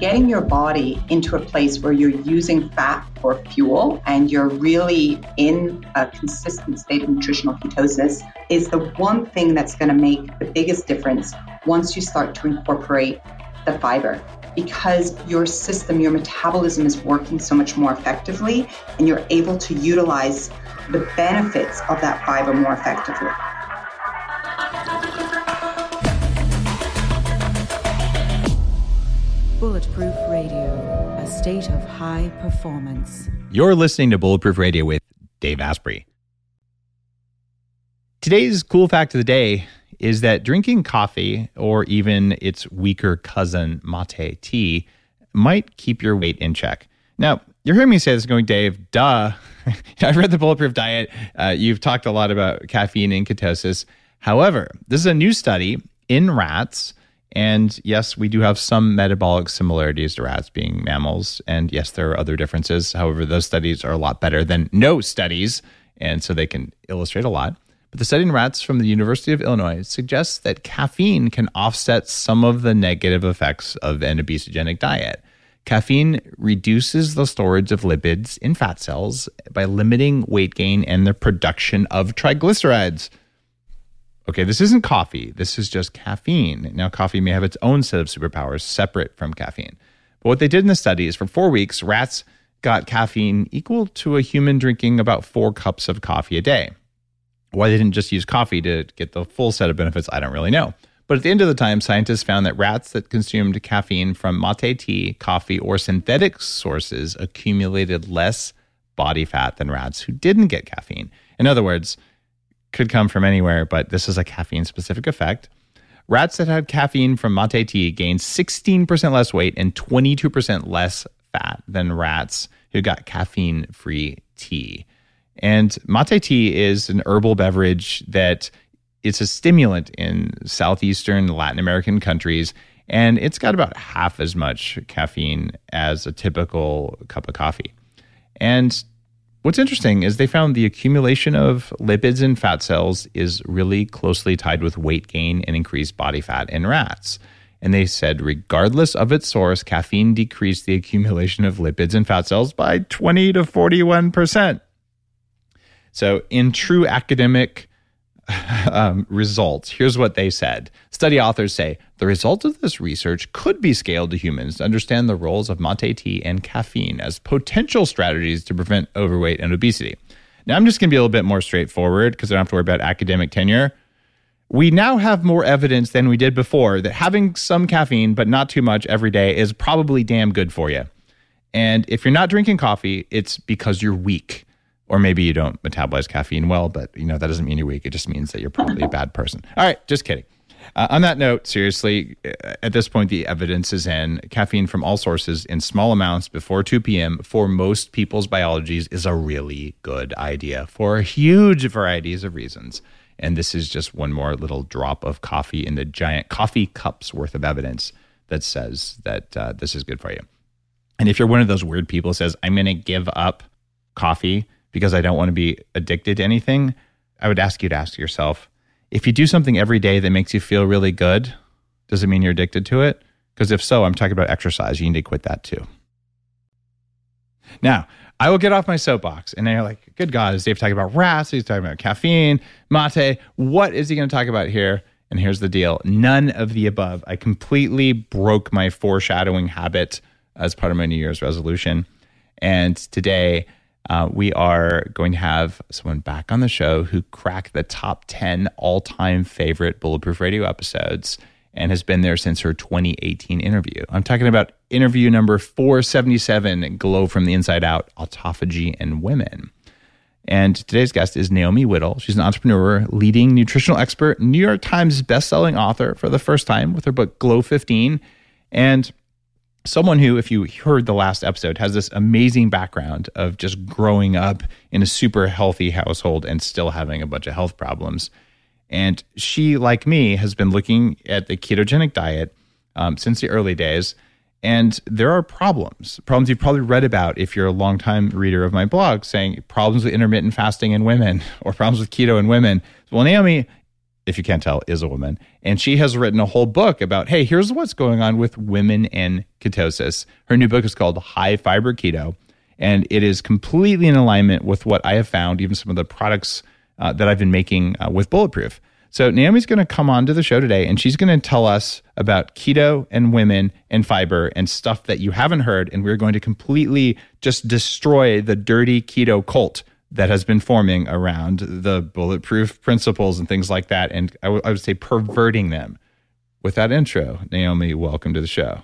getting your body into a place where you're using fat for fuel and you're really in a consistent state of nutritional ketosis is the one thing that's going to make the biggest difference once you start to incorporate the fiber because your system, your metabolism is working so much more effectively and you're able to utilize the benefits of that fiber more effectively. State of high performance. You're listening to Bulletproof Radio with Dave Asprey. Today's cool fact of the day is that drinking coffee or even its weaker cousin, mate tea, might keep your weight in check. Now, you're hearing me say this going, Dave, duh. I've read the Bulletproof Diet. Uh, you've talked a lot about caffeine and ketosis. However, this is a new study in rats and yes, we do have some metabolic similarities to rats being mammals. And yes, there are other differences. However, those studies are a lot better than no studies. And so they can illustrate a lot. But the study in rats from the University of Illinois suggests that caffeine can offset some of the negative effects of an obesogenic diet. Caffeine reduces the storage of lipids in fat cells by limiting weight gain and the production of triglycerides. Okay, this isn't coffee. This is just caffeine. Now, coffee may have its own set of superpowers separate from caffeine. But what they did in the study is for four weeks, rats got caffeine equal to a human drinking about four cups of coffee a day. Why they didn't just use coffee to get the full set of benefits, I don't really know. But at the end of the time, scientists found that rats that consumed caffeine from mate tea, coffee, or synthetic sources accumulated less body fat than rats who didn't get caffeine. In other words, could come from anywhere, but this is a caffeine specific effect. Rats that had caffeine from mate tea gained 16% less weight and 22% less fat than rats who got caffeine free tea. And mate tea is an herbal beverage that it's a stimulant in southeastern Latin American countries and it's got about half as much caffeine as a typical cup of coffee. And What's interesting is they found the accumulation of lipids in fat cells is really closely tied with weight gain and increased body fat in rats. And they said, regardless of its source, caffeine decreased the accumulation of lipids in fat cells by 20 to 41%. So, in true academic um, results, here's what they said. Study authors say the results of this research could be scaled to humans to understand the roles of mate tea and caffeine as potential strategies to prevent overweight and obesity. Now, I'm just going to be a little bit more straightforward because I don't have to worry about academic tenure. We now have more evidence than we did before that having some caffeine, but not too much every day, is probably damn good for you. And if you're not drinking coffee, it's because you're weak or maybe you don't metabolize caffeine well, but you know that doesn't mean you're weak. It just means that you're probably a bad person. All right, just kidding. Uh, on that note, seriously, uh, at this point, the evidence is in caffeine from all sources in small amounts before 2 p.m. for most people's biologies is a really good idea for huge varieties of reasons. And this is just one more little drop of coffee in the giant coffee cups worth of evidence that says that uh, this is good for you. And if you're one of those weird people who says, I'm going to give up coffee because I don't want to be addicted to anything, I would ask you to ask yourself if you do something every day that makes you feel really good, does it mean you're addicted to it? Because if so, I'm talking about exercise. You need to quit that too. Now, I will get off my soapbox. And then you're like, good God, is Dave talking about rats? He's talking about caffeine, mate. What is he going to talk about here? And here's the deal none of the above. I completely broke my foreshadowing habit as part of my New Year's resolution. And today, uh, we are going to have someone back on the show who cracked the top 10 all time favorite Bulletproof Radio episodes and has been there since her 2018 interview. I'm talking about interview number 477 Glow from the Inside Out Autophagy and Women. And today's guest is Naomi Whittel. She's an entrepreneur, leading nutritional expert, New York Times bestselling author for the first time with her book Glow 15. And someone who, if you heard the last episode, has this amazing background of just growing up in a super healthy household and still having a bunch of health problems. And she, like me, has been looking at the ketogenic diet um, since the early days. And there are problems, problems you've probably read about if you're a longtime reader of my blog, saying problems with intermittent fasting in women or problems with keto in women. Well, Naomi if you can't tell, is a woman. And she has written a whole book about, hey, here's what's going on with women and ketosis. Her new book is called High Fiber Keto, and it is completely in alignment with what I have found, even some of the products uh, that I've been making uh, with Bulletproof. So Naomi's going to come on to the show today and she's going to tell us about keto and women and fiber and stuff that you haven't heard. And we're going to completely just destroy the dirty keto cult that has been forming around the bulletproof principles and things like that. And I, w- I would say perverting them. With that intro, Naomi, welcome to the show.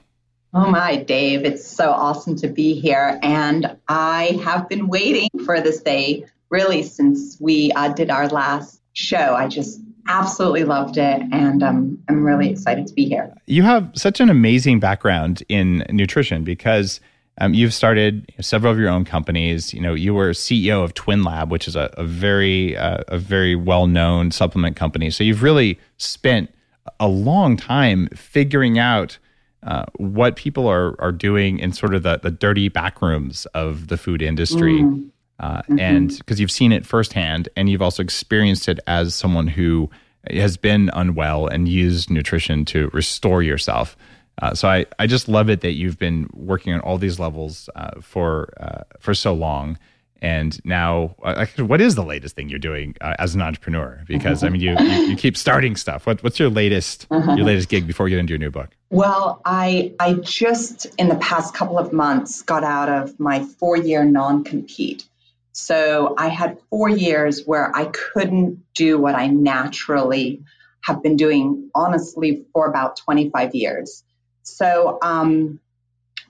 Oh my, Dave, it's so awesome to be here. And I have been waiting for this day really since we uh, did our last show. I just absolutely loved it. And um, I'm really excited to be here. You have such an amazing background in nutrition because um, you've started several of your own companies. You know, you were CEO of Twinlab, which is a, a very uh, a very well known supplement company. So you've really spent a long time figuring out uh, what people are are doing in sort of the the dirty back rooms of the food industry. Mm. Uh, mm-hmm. And because you've seen it firsthand, and you've also experienced it as someone who has been unwell and used nutrition to restore yourself. Uh, so I, I just love it that you've been working on all these levels uh, for uh, for so long, and now uh, what is the latest thing you're doing uh, as an entrepreneur? Because I mean, you, you, you keep starting stuff. What, what's your latest your latest gig before you get into your new book? Well, I I just in the past couple of months got out of my four year non compete. So I had four years where I couldn't do what I naturally have been doing, honestly, for about 25 years. So, um,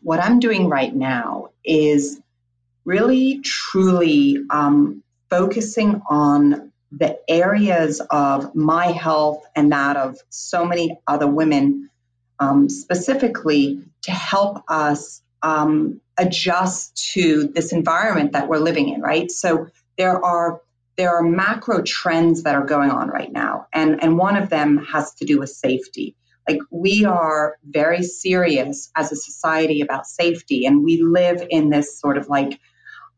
what I'm doing right now is really truly um, focusing on the areas of my health and that of so many other women, um, specifically to help us um, adjust to this environment that we're living in, right? So there are there are macro trends that are going on right now, and and one of them has to do with safety. Like we are very serious as a society about safety, and we live in this sort of like,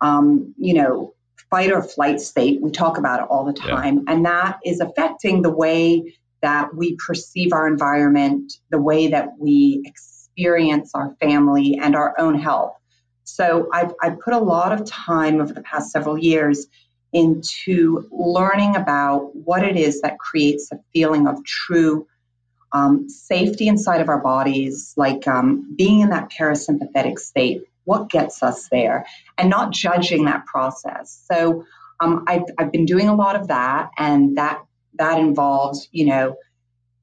um, you know, fight or flight state. We talk about it all the time, yeah. and that is affecting the way that we perceive our environment, the way that we experience our family and our own health. So I've, I've put a lot of time over the past several years into learning about what it is that creates a feeling of true um, safety inside of our bodies, like um, being in that parasympathetic state, what gets us there, and not judging that process. So um, I've, I've been doing a lot of that, and that that involves, you know,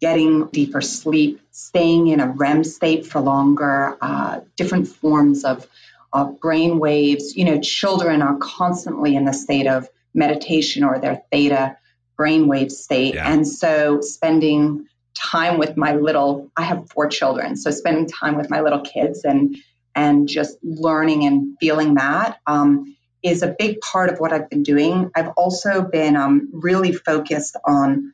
getting deeper sleep, staying in a REM state for longer, uh, different forms of, of brain waves. You know, children are constantly in the state of meditation or their theta brainwave state. Yeah. And so spending time with my little I have four children, so spending time with my little kids and and just learning and feeling that um, is a big part of what I've been doing. I've also been um, really focused on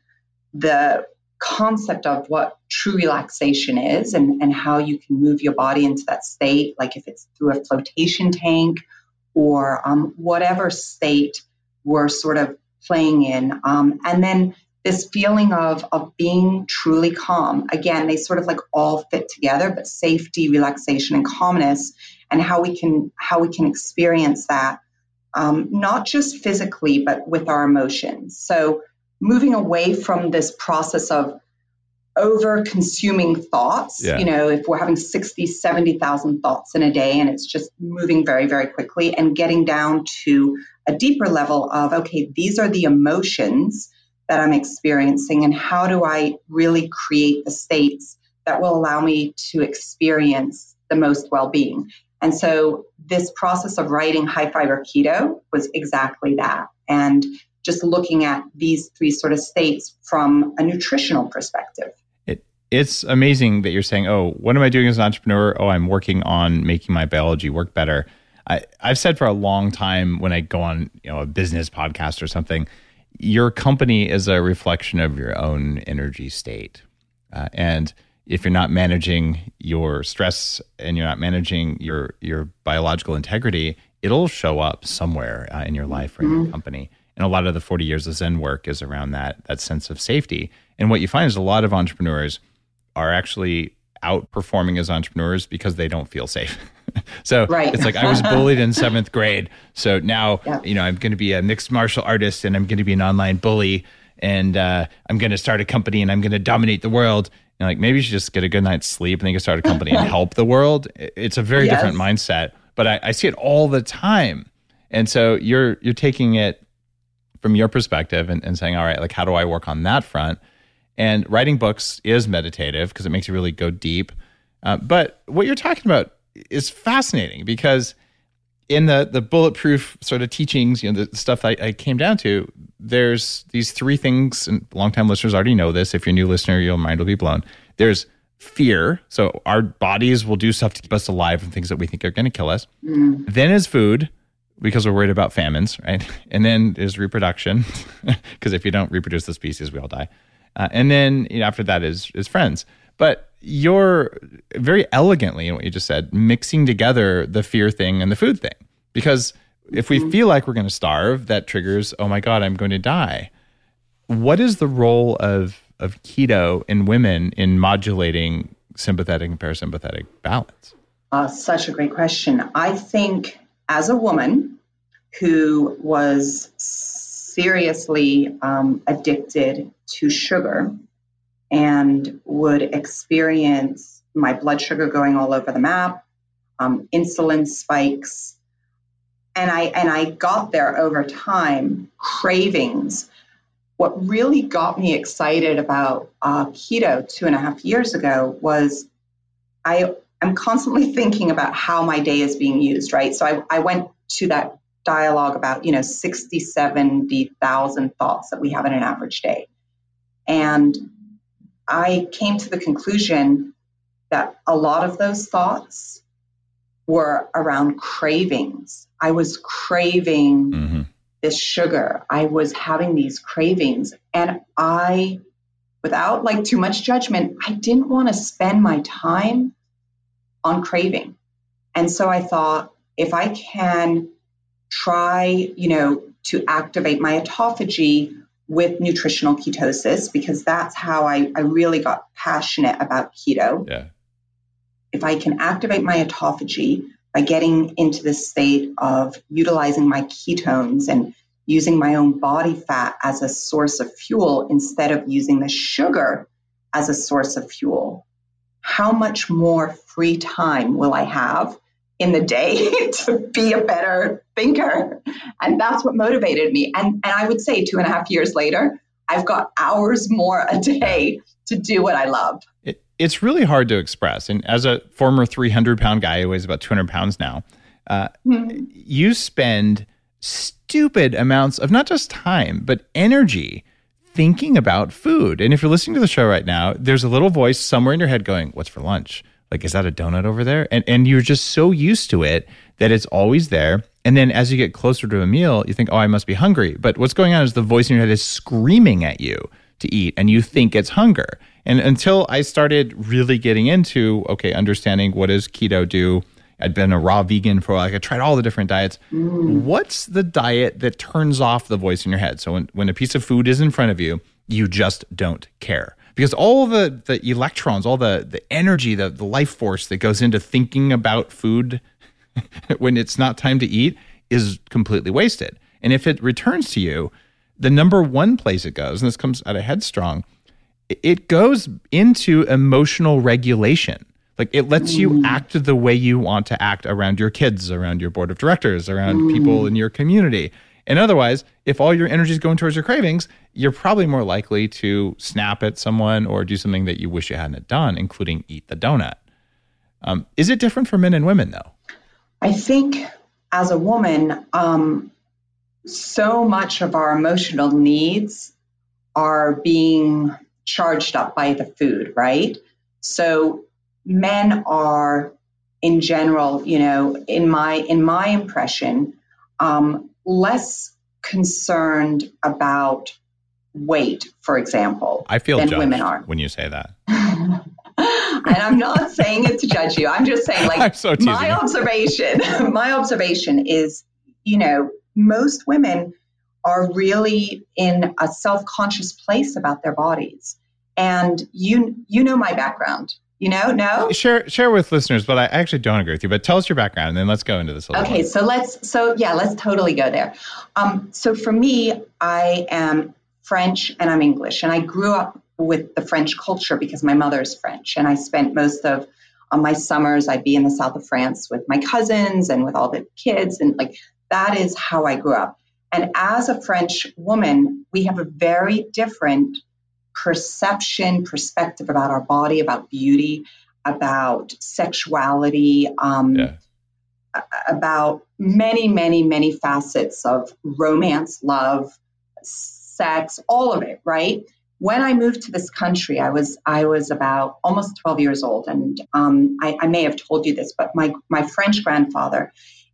the concept of what true relaxation is and, and how you can move your body into that state, like if it's through a flotation tank or um, whatever state we're sort of playing in. Um, and then this feeling of, of being truly calm. Again, they sort of like all fit together, but safety, relaxation, and calmness, and how we can how we can experience that, um, not just physically, but with our emotions. So moving away from this process of over consuming thoughts yeah. you know if we're having 60 70,000 thoughts in a day and it's just moving very very quickly and getting down to a deeper level of okay these are the emotions that I'm experiencing and how do I really create the states that will allow me to experience the most well-being and so this process of writing high fiber keto was exactly that and just looking at these three sort of states from a nutritional perspective. It, it's amazing that you're saying, oh, what am I doing as an entrepreneur? Oh, I'm working on making my biology work better. I, I've said for a long time when I go on you know a business podcast or something, your company is a reflection of your own energy state, uh, and if you're not managing your stress and you're not managing your your biological integrity, it'll show up somewhere uh, in your life or in mm-hmm. your company. And a lot of the 40 years of Zen work is around that, that sense of safety. And what you find is a lot of entrepreneurs are actually outperforming as entrepreneurs because they don't feel safe. so right. it's like I was bullied in seventh grade. So now, yeah. you know, I'm going to be a mixed martial artist and I'm going to be an online bully and uh, I'm going to start a company and I'm going to dominate the world. And like maybe you should just get a good night's sleep and then you can start a company and help the world. It's a very yes. different mindset, but I, I see it all the time. And so you're you're taking it from your perspective and, and saying, all right, like how do I work on that front? And writing books is meditative because it makes you really go deep. Uh, but what you're talking about is fascinating because in the the bulletproof sort of teachings, you know, the stuff I, I came down to, there's these three things, and longtime listeners already know this. If you're a new listener, your mind will be blown. There's fear. So our bodies will do stuff to keep us alive and things that we think are going to kill us. Mm. Then is food because we're worried about famines, right? And then is reproduction because if you don't reproduce the species, we all die. Uh, and then you know, after that is is friends. But you're very elegantly in what you just said, mixing together the fear thing and the food thing. Because if we feel like we're going to starve, that triggers, oh my God, I'm going to die. What is the role of, of keto in women in modulating sympathetic and parasympathetic balance? Uh, such a great question. I think as a woman who was seriously um, addicted to sugar, and would experience my blood sugar going all over the map, um, insulin spikes, and I and I got there over time, cravings. What really got me excited about uh, keto two and a half years ago was I am constantly thinking about how my day is being used, right? So I, I went to that dialogue about, you know, 60, 70,000 thoughts that we have in an average day. And I came to the conclusion that a lot of those thoughts were around cravings. I was craving mm-hmm. this sugar. I was having these cravings. And I, without like too much judgment, I didn't want to spend my time on craving. And so I thought, if I can try, you know, to activate my autophagy with nutritional ketosis because that's how I, I really got passionate about keto. Yeah. If I can activate my autophagy by getting into this state of utilizing my ketones and using my own body fat as a source of fuel instead of using the sugar as a source of fuel, how much more free time will I have in the day to be a better thinker. And that's what motivated me. And, and I would say two and a half years later, I've got hours more a day to do what I love. It, it's really hard to express. And as a former 300 pound guy who weighs about 200 pounds now, uh, mm-hmm. you spend stupid amounts of not just time, but energy thinking about food. And if you're listening to the show right now, there's a little voice somewhere in your head going, What's for lunch? Like is that a donut over there? And and you're just so used to it that it's always there. And then as you get closer to a meal you think oh i must be hungry. But what's going on is the voice in your head is screaming at you to eat and you think it's hunger. And until i started really getting into okay understanding what does keto do i'd been a raw vegan for like i tried all the different diets. Mm. what's the diet that turns off the voice in your head? So when, when a piece of food is in front of you you just don't care because all the the electrons, all the the energy, the the life force that goes into thinking about food when it's not time to eat is completely wasted. And if it returns to you, the number one place it goes, and this comes out of Headstrong, it goes into emotional regulation. Like it lets you mm. act the way you want to act around your kids, around your board of directors, around mm. people in your community. And otherwise, if all your energy is going towards your cravings, you're probably more likely to snap at someone or do something that you wish you hadn't done, including eat the donut. Um, is it different for men and women, though? I think as a woman, um, so much of our emotional needs are being charged up by the food, right? So men are, in general, you know, in my in my impression, um, less concerned about weight, for example, I feel than women are. when you say that. and I'm not saying it to judge you. I'm just saying, like, so my observation, my observation is, you know, most women are really in a self-conscious place about their bodies. And you you know my background. You know, no. Share share with listeners, but I actually don't agree with you. But tell us your background, and then let's go into this. A little okay, so let's so yeah, let's totally go there. Um, so for me, I am French and I'm English, and I grew up with the French culture because my mother's French, and I spent most of on my summers I'd be in the south of France with my cousins and with all the kids, and like that is how I grew up. And as a French woman, we have a very different perception, perspective about our body, about beauty, about sexuality, um, yeah. about many, many, many facets of romance, love, sex, all of it, right? When I moved to this country, I was I was about almost 12 years old, and um, I, I may have told you this, but my my French grandfather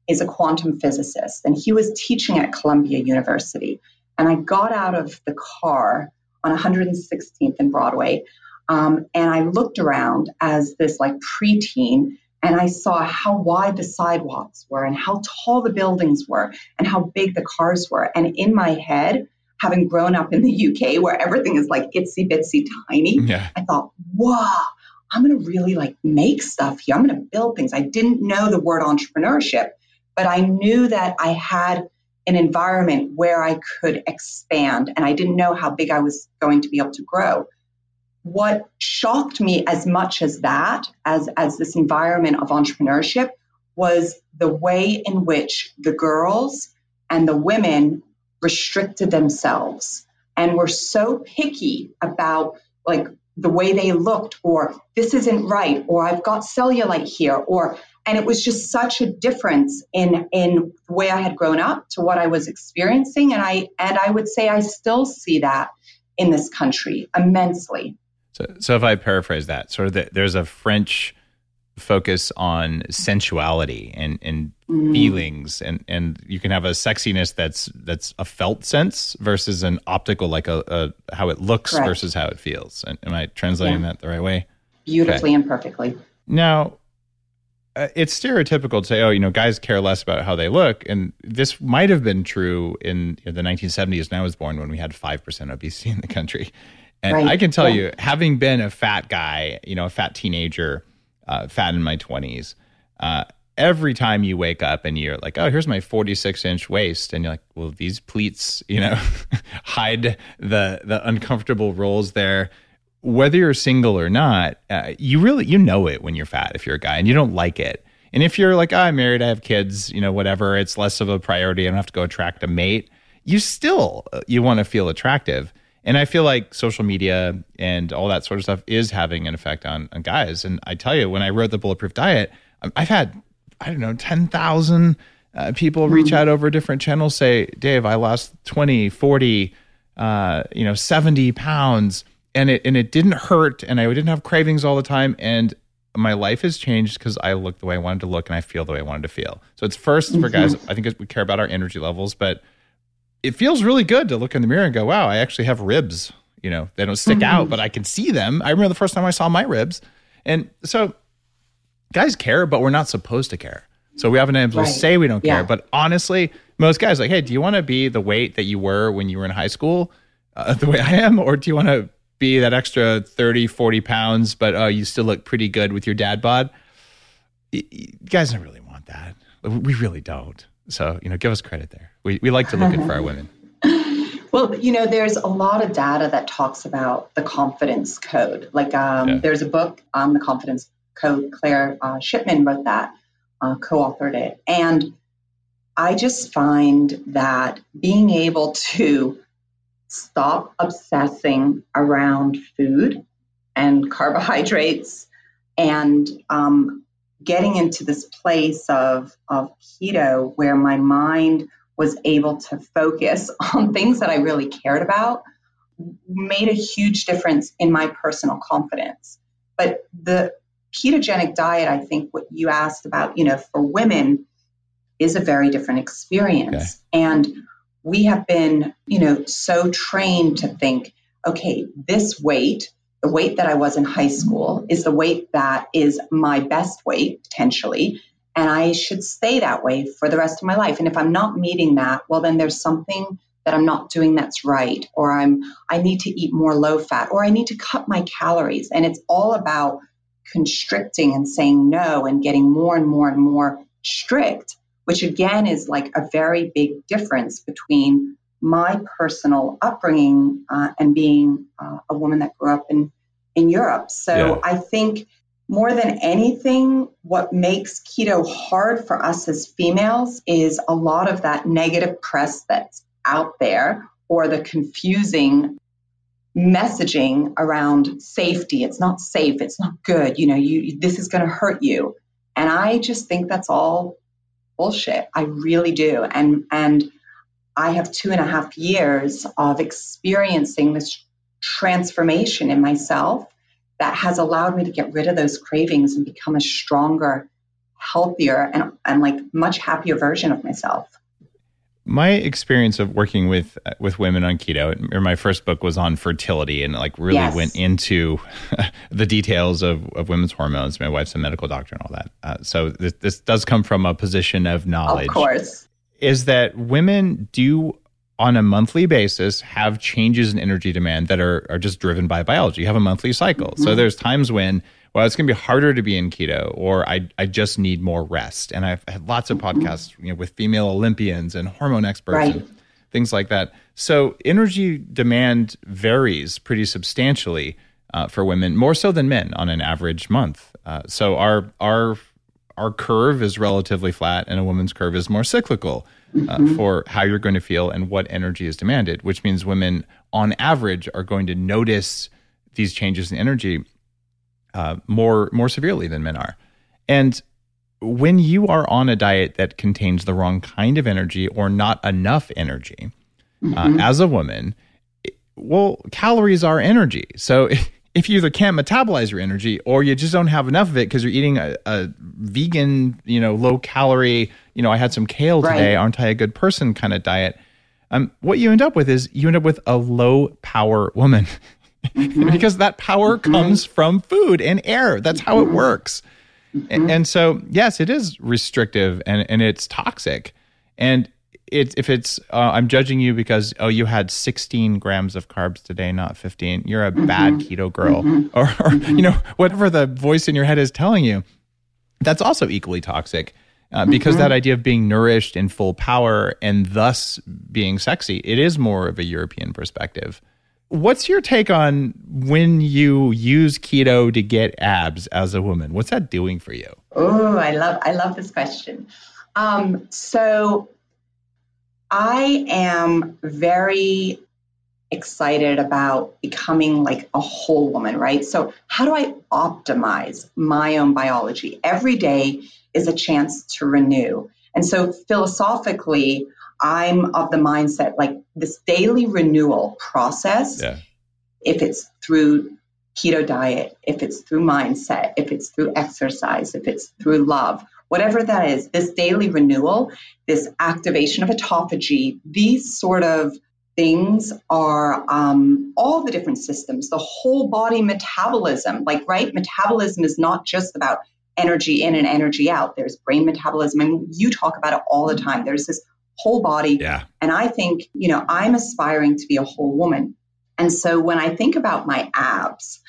is a quantum physicist, and he was teaching at Columbia University. And I got out of the car on 116th and Broadway. Um, and I looked around as this like preteen and I saw how wide the sidewalks were and how tall the buildings were and how big the cars were. And in my head, having grown up in the UK where everything is like itsy bitsy tiny, yeah. I thought, wow, I'm going to really like make stuff here. I'm going to build things. I didn't know the word entrepreneurship, but I knew that I had an environment where I could expand and I didn't know how big I was going to be able to grow. What shocked me as much as that, as, as this environment of entrepreneurship, was the way in which the girls and the women restricted themselves and were so picky about like the way they looked or this isn't right or I've got cellulite here or and it was just such a difference in in the way I had grown up to what I was experiencing and I and I would say I still see that in this country immensely. So so if I paraphrase that, sort of the, there's a French focus on sensuality and and mm. feelings and and you can have a sexiness that's that's a felt sense versus an optical like a, a how it looks Correct. versus how it feels. And am I translating yeah. that the right way? Beautifully okay. and perfectly. Now, it's stereotypical to say, oh, you know, guys care less about how they look. And this might have been true in the 1970s. And I was born when we had 5% obesity in the country. And right. I can tell yeah. you, having been a fat guy, you know, a fat teenager, uh, fat in my 20s, uh, every time you wake up and you're like, oh, here's my 46 inch waist. And you're like, well, these pleats, you know, hide the, the uncomfortable rolls there whether you're single or not, uh, you really you know it when you're fat if you're a guy and you don't like it. And if you're like, oh, I'm married, I have kids, you know, whatever, it's less of a priority. I don't have to go attract a mate. You still uh, you want to feel attractive. And I feel like social media and all that sort of stuff is having an effect on, on guys. And I tell you, when I wrote the Bulletproof Diet, um, I've had I don't know ten thousand uh, people reach mm-hmm. out over different channels say, Dave, I lost 20, 40, uh, you know, 70 pounds and it and it didn't hurt and I didn't have cravings all the time and my life has changed because I look the way I wanted to look and I feel the way I wanted to feel. So it's 1st mm-hmm. for guys. I think we care about our energy levels, but it feels really good to look in the mirror and go, "Wow, I actually have ribs." You know, they don't stick mm-hmm. out, but I can see them. I remember the first time I saw my ribs, and so guys care, but we're not supposed to care. So we often right. say we don't care, yeah. but honestly, most guys like, "Hey, do you want to be the weight that you were when you were in high school, uh, the way I am, or do you want to be that extra 30, 40 pounds, but uh, you still look pretty good with your dad bod. You guys don't really want that. We really don't. So, you know, give us credit there. We, we like to look good for our women. Well, you know, there's a lot of data that talks about the confidence code. Like, um, yeah. there's a book on the confidence code. Claire uh, Shipman wrote that, uh, co authored it. And I just find that being able to stop obsessing around food and carbohydrates and um, getting into this place of, of keto where my mind was able to focus on things that I really cared about made a huge difference in my personal confidence. But the ketogenic diet, I think what you asked about, you know, for women is a very different experience. Okay. And we have been, you know, so trained to think, okay, this weight, the weight that I was in high school, is the weight that is my best weight potentially. And I should stay that way for the rest of my life. And if I'm not meeting that, well, then there's something that I'm not doing that's right, or I'm I need to eat more low fat, or I need to cut my calories. And it's all about constricting and saying no and getting more and more and more strict, which again is like a very big difference between my personal upbringing uh, and being uh, a woman that grew up in in Europe. So yeah. I think more than anything, what makes keto hard for us as females is a lot of that negative press that's out there or the confusing messaging around safety. It's not safe. It's not good. You know, you this is going to hurt you. And I just think that's all bullshit. I really do. And and I have two and a half years of experiencing this transformation in myself that has allowed me to get rid of those cravings and become a stronger, healthier, and, and like much happier version of myself. My experience of working with with women on keto, or my first book was on fertility, and like really yes. went into the details of, of women's hormones. My wife's a medical doctor and all that, uh, so this, this does come from a position of knowledge. Of course, is that women do on a monthly basis have changes in energy demand that are, are just driven by biology. You have a monthly cycle. Mm-hmm. So there's times when, well, it's going to be harder to be in keto or I, I just need more rest. And I've had lots of mm-hmm. podcasts you know, with female Olympians and hormone experts right. and things like that. So energy demand varies pretty substantially uh, for women, more so than men on an average month. Uh, so our, our, our curve is relatively flat and a woman's curve is more cyclical uh, mm-hmm. for how you're going to feel and what energy is demanded, which means women on average are going to notice these changes in energy uh, more more severely than men are. And when you are on a diet that contains the wrong kind of energy or not enough energy, uh, mm-hmm. uh, as a woman, well, calories are energy. So if you either can't metabolize your energy or you just don't have enough of it because you're eating a, a, vegan, you know, low calorie, you know, I had some kale today, right. aren't I a good person kind of diet. Um, what you end up with is you end up with a low power woman mm-hmm. because that power mm-hmm. comes from food and air. That's how it works. Mm-hmm. And, and so, yes, it is restrictive and, and it's toxic. And it, if it's uh, I'm judging you because oh you had 16 grams of carbs today, not 15. You're a mm-hmm. bad keto girl, mm-hmm. or, or mm-hmm. you know whatever the voice in your head is telling you. That's also equally toxic uh, because mm-hmm. that idea of being nourished in full power and thus being sexy, it is more of a European perspective. What's your take on when you use keto to get abs as a woman? What's that doing for you? Oh, I love I love this question. Um, so I am very excited about becoming like a whole woman, right? So, how do I optimize my own biology? Every day is a chance to renew. And so, philosophically, I'm of the mindset like this daily renewal process, yeah. if it's through keto diet, if it's through mindset, if it's through exercise, if it's through love, whatever that is, this daily renewal, this activation of autophagy, these sort of things are um, all the different systems, the whole body metabolism. Like, right? Metabolism is not just about energy in and energy out. There's brain metabolism. I mean, you talk about it all the time. There's this whole body. Yeah. And I think, you know, I'm aspiring to be a whole woman. And so when I think about my abs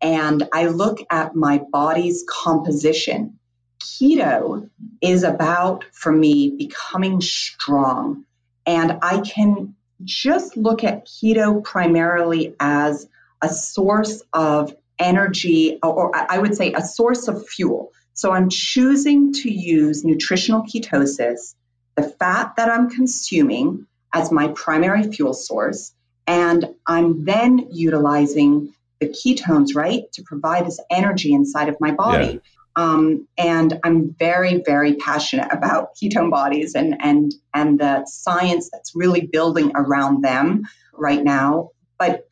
and I look at my body's composition, keto is about, for me, becoming strong. And I can just look at keto primarily as a source of energy, or I would say a source of fuel. So I'm choosing to use nutritional ketosis, the fat that I'm consuming, as my primary fuel source. And I'm then utilizing the ketones, right, to provide this energy inside of my body. Yeah. Um, and I'm very, very passionate about ketone bodies and and and the science that's really building around them right now. But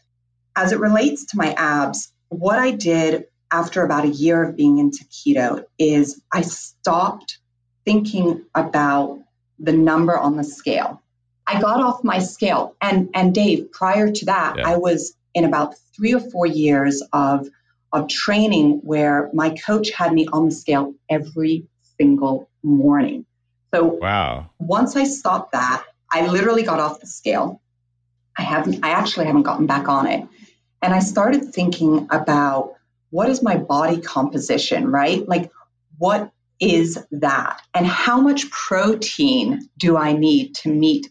as it relates to my abs, what I did after about a year of being into keto is I stopped thinking about the number on the scale. I got off my scale. And and Dave, prior to that, yeah. I was in about three or four years of of training where my coach had me on the scale every single morning. So wow. once I stopped that, I literally got off the scale I haven't, I actually haven't gotten back on it. And I started thinking about what is my body composition, right? Like, what is that? And how much protein do I need to meet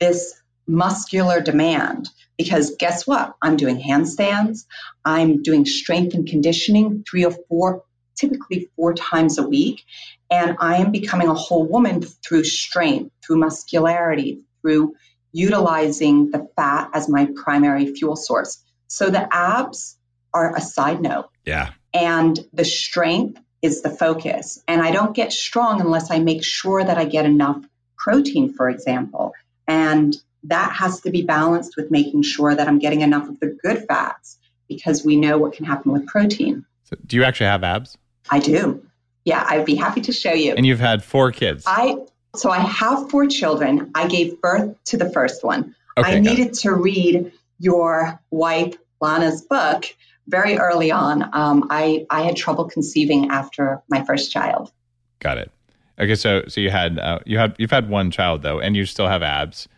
this muscular demand? Because guess what? I'm doing handstands, I'm doing strength and conditioning three or four, typically four times a week. And I am becoming a whole woman through strength, through muscularity, through utilizing the fat as my primary fuel source. So the abs are a side note. Yeah. And the strength is the focus. And I don't get strong unless I make sure that I get enough protein, for example. And that has to be balanced with making sure that I'm getting enough of the good fats because we know what can happen with protein. So do you actually have abs? I do. Yeah, I'd be happy to show you. And you've had four kids. I so I have four children. I gave birth to the first one. Okay, I needed to read your wife Lana's book very early on. Um, I I had trouble conceiving after my first child. Got it. Okay, so so you had uh, you had you've had one child though, and you still have abs.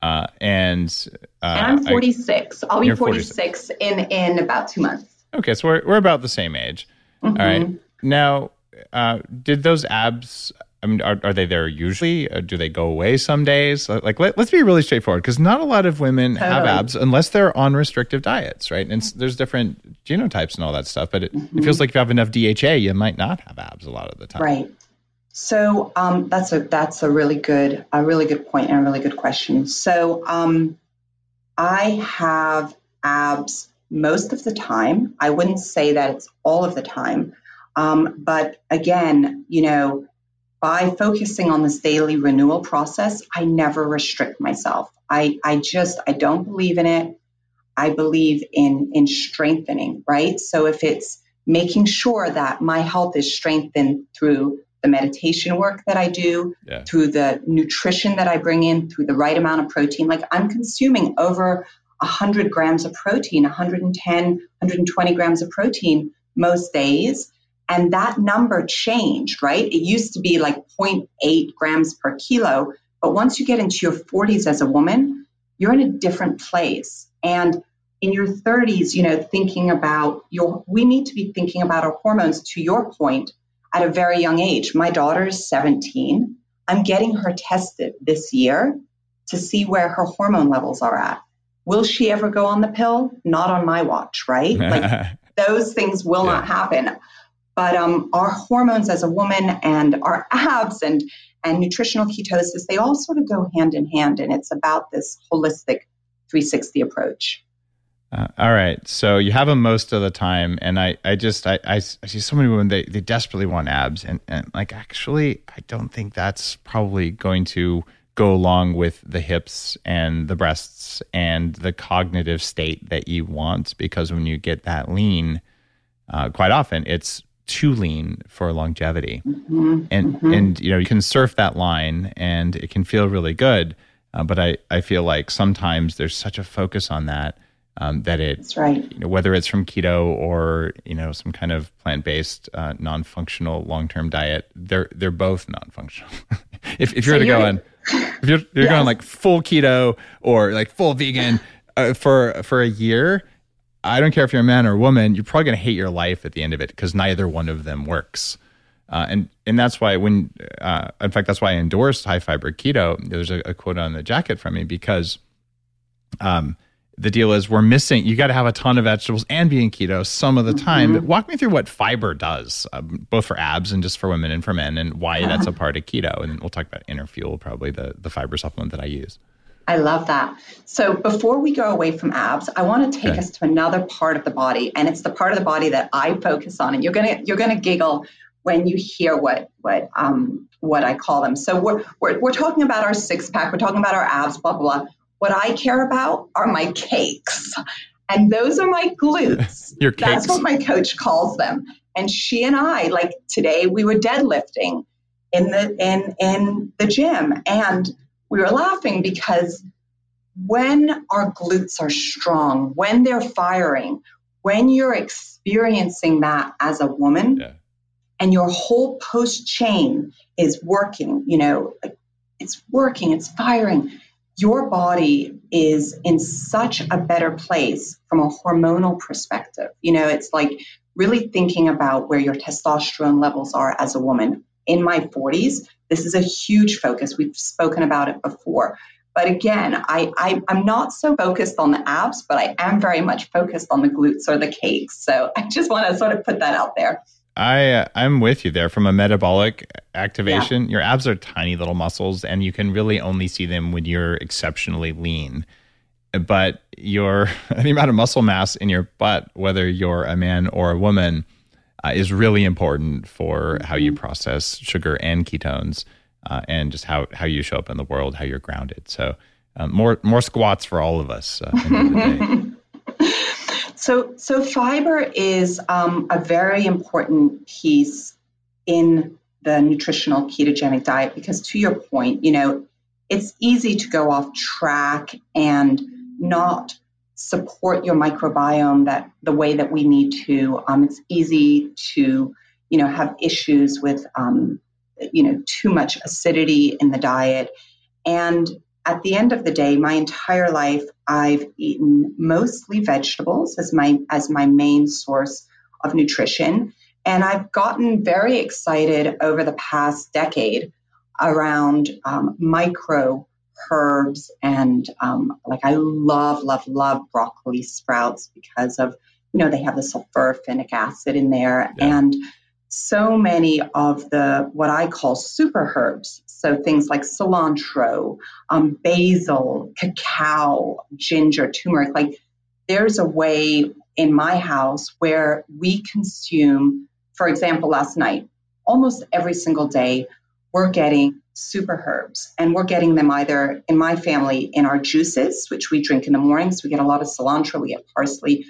Uh, and, uh, and I'm 46. I, will be 46, 46, in in about two months. Okay, so we're we're about the same age. Mm-hmm. All right. Now, uh, did those abs I mean, are, are they there usually? Or do they go away some days? Like, let, us be really straightforward because not a lot of women totally. have abs unless they're on restrictive diets, right? And there's different genotypes and all that stuff. But it, mm-hmm. it, feels like if you have enough DHA, you might not have abs a lot of the time. Right. So um, that's a that's a really good a really good point and a really good question. So um, I have abs most of the time. I wouldn't say that it's all of the time, um, but again, you know by focusing on this daily renewal process, I never restrict myself. I, I just, I don't believe in it. I believe in, in strengthening, right? So if it's making sure that my health is strengthened through the meditation work that I do, yeah. through the nutrition that I bring in, through the right amount of protein, like I'm consuming over 100 grams of protein, 110, 120 grams of protein most days. And that number changed, right? It used to be like 0.8 grams per kilo. But once you get into your 40s as a woman, you're in a different place. And in your 30s, you know, thinking about your, we need to be thinking about our hormones to your point at a very young age. My daughter is 17. I'm getting her tested this year to see where her hormone levels are at. Will she ever go on the pill? Not on my watch, right? Like those things will yeah. not happen. But um, our hormones as a woman and our abs and and nutritional ketosis, they all sort of go hand in hand, and it's about this holistic 360 approach. Uh, all right. So you have them most of the time. And I, I just, I, I, see so many women, they, they desperately want abs. And, and like, actually, I don't think that's probably going to go along with the hips and the breasts and the cognitive state that you want. Because when you get that lean, uh, quite often it's too lean for longevity. Mm-hmm, and mm-hmm. and you know you can surf that line and it can feel really good. Uh, but I, I feel like sometimes there's such a focus on that um, that it That's right. You know, whether it's from keto or you know some kind of plant based uh, non functional long term diet, they're they're both non functional. if if you're so to go on if you're, you're yes. going like full keto or like full vegan uh, for for a year, I don't care if you're a man or a woman, you're probably going to hate your life at the end of it because neither one of them works. Uh, and and that's why when, uh, in fact, that's why I endorsed high fiber keto. There's a, a quote on the jacket from me because, um, the deal is we're missing. You got to have a ton of vegetables and be in keto some of the time. Mm-hmm. walk me through what fiber does, um, both for abs and just for women and for men, and why that's a part of keto. And we'll talk about Inner Fuel, probably the the fiber supplement that I use. I love that. So before we go away from abs, I want to take okay. us to another part of the body, and it's the part of the body that I focus on. And you're gonna you're gonna giggle when you hear what what um what I call them. So we're we're, we're talking about our six pack, we're talking about our abs, blah blah. blah. What I care about are my cakes, and those are my glutes. Your cakes. That's what my coach calls them. And she and I, like today, we were deadlifting in the in in the gym, and we were laughing because when our glutes are strong, when they're firing, when you're experiencing that as a woman yeah. and your whole post chain is working, you know, it's working, it's firing, your body is in such a better place from a hormonal perspective. You know, it's like really thinking about where your testosterone levels are as a woman. In my 40s, this is a huge focus. We've spoken about it before. But again, I, I, am not so focused on the abs, but I am very much focused on the glutes or the cakes. So I just want to sort of put that out there. I uh, I'm with you there from a metabolic activation. Yeah. Your abs are tiny little muscles, and you can really only see them when you're exceptionally lean. But your the amount of muscle mass in your butt, whether you're a man or a woman, is really important for how you mm-hmm. process sugar and ketones, uh, and just how how you show up in the world, how you're grounded. So um, more more squats for all of us. Uh, So, so fiber is um, a very important piece in the nutritional ketogenic diet because, to your point, you know, it's easy to go off track and not support your microbiome that the way that we need to. Um, it's easy to, you know, have issues with, um, you know, too much acidity in the diet, and at the end of the day, my entire life, I've eaten mostly vegetables as my as my main source of nutrition, and I've gotten very excited over the past decade around um, micro herbs and um, like I love love love broccoli sprouts because of you know they have the sulforaphanic acid in there yeah. and so many of the what I call super herbs. So things like cilantro, um, basil, cacao, ginger, turmeric. Like there's a way in my house where we consume, for example, last night, almost every single day, we're getting super herbs and we're getting them either in my family in our juices, which we drink in the mornings. We get a lot of cilantro, we get parsley,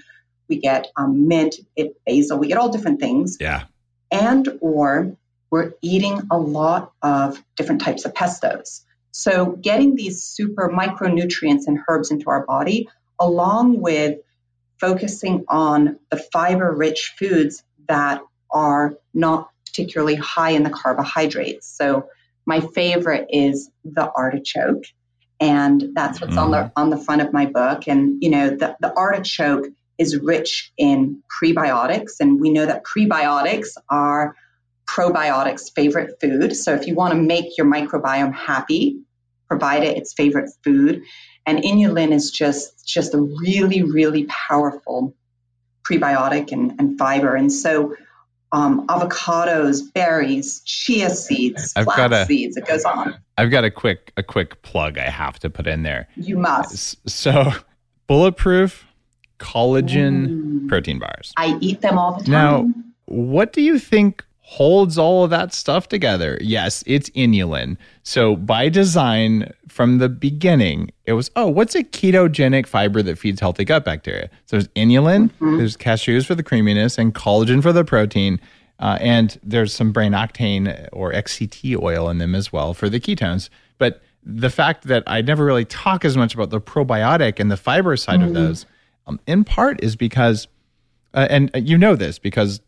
we get um, mint, it, basil, we get all different things. Yeah and or we're eating a lot of different types of pestos. So getting these super micronutrients and herbs into our body, along with focusing on the fiber rich foods that are not particularly high in the carbohydrates. So my favorite is the artichoke. And that's what's mm. on the mm-hmm. on the front of my book. And you know, the, the artichoke is rich in prebiotics, and we know that prebiotics are probiotics' favorite food. So if you want to make your microbiome happy, provide it its favorite food. And inulin is just just a really, really powerful prebiotic and, and fiber. And so um, avocados, berries, chia seeds, I've flax a, seeds. It goes on. I've got a quick a quick plug I have to put in there. You must. So bulletproof collagen Ooh. protein bars. I eat them all the time. Now, what do you think holds all of that stuff together? Yes, it's inulin. So, by design, from the beginning, it was oh, what's a ketogenic fiber that feeds healthy gut bacteria? So, there's inulin, mm-hmm. there's cashews for the creaminess, and collagen for the protein. Uh, and there's some brain octane or XCT oil in them as well for the ketones. But the fact that I never really talk as much about the probiotic and the fiber side mm-hmm. of those um, in part is because, uh, and you know this because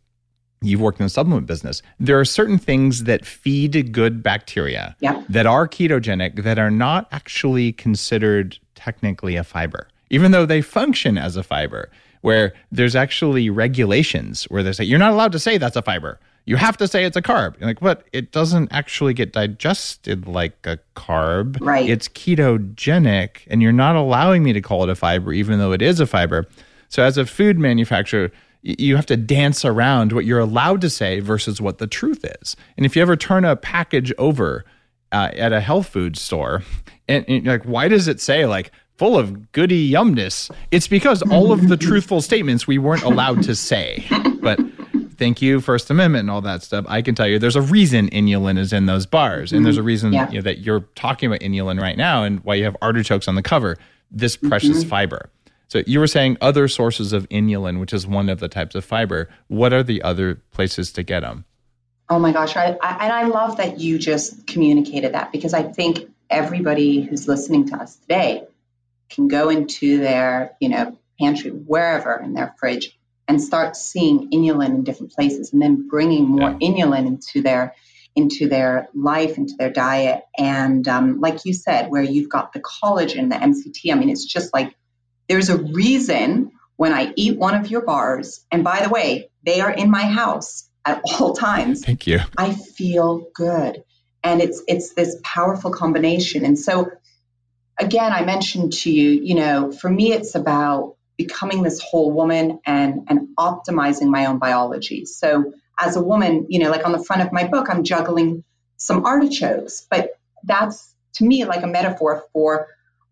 you've worked in the supplement business. There are certain things that feed good bacteria yeah. that are ketogenic that are not actually considered technically a fiber, even though they function as a fiber. Where there's actually regulations where they say you're not allowed to say that's a fiber. You have to say it's a carb. You're like, but it doesn't actually get digested like a carb. Right. It's ketogenic, and you're not allowing me to call it a fiber, even though it is a fiber. So, as a food manufacturer, you have to dance around what you're allowed to say versus what the truth is. And if you ever turn a package over uh, at a health food store, and, and like, why does it say like full of goody yumness? It's because all of the truthful statements we weren't allowed to say. But thank you, First Amendment and all that stuff, I can tell you there's a reason inulin is in those bars. And there's a reason yeah. you know, that you're talking about inulin right now and why you have artichokes on the cover, this precious mm-hmm. fiber. So you were saying other sources of inulin, which is one of the types of fiber. What are the other places to get them? Oh my gosh. I, I, and I love that you just communicated that because I think everybody who's listening to us today can go into their, you know, pantry, wherever in their fridge and start seeing inulin in different places and then bringing more yeah. inulin into their into their life, into their diet. And um, like you said, where you've got the collagen, the MCT, I mean, it's just like there's a reason when I eat one of your bars, and by the way, they are in my house at all times. Thank you. I feel good. And it's it's this powerful combination. And so again, I mentioned to you, you know, for me it's about becoming this whole woman and and optimizing my own biology. So as a woman, you know, like on the front of my book, I'm juggling some artichokes, but that's to me like a metaphor for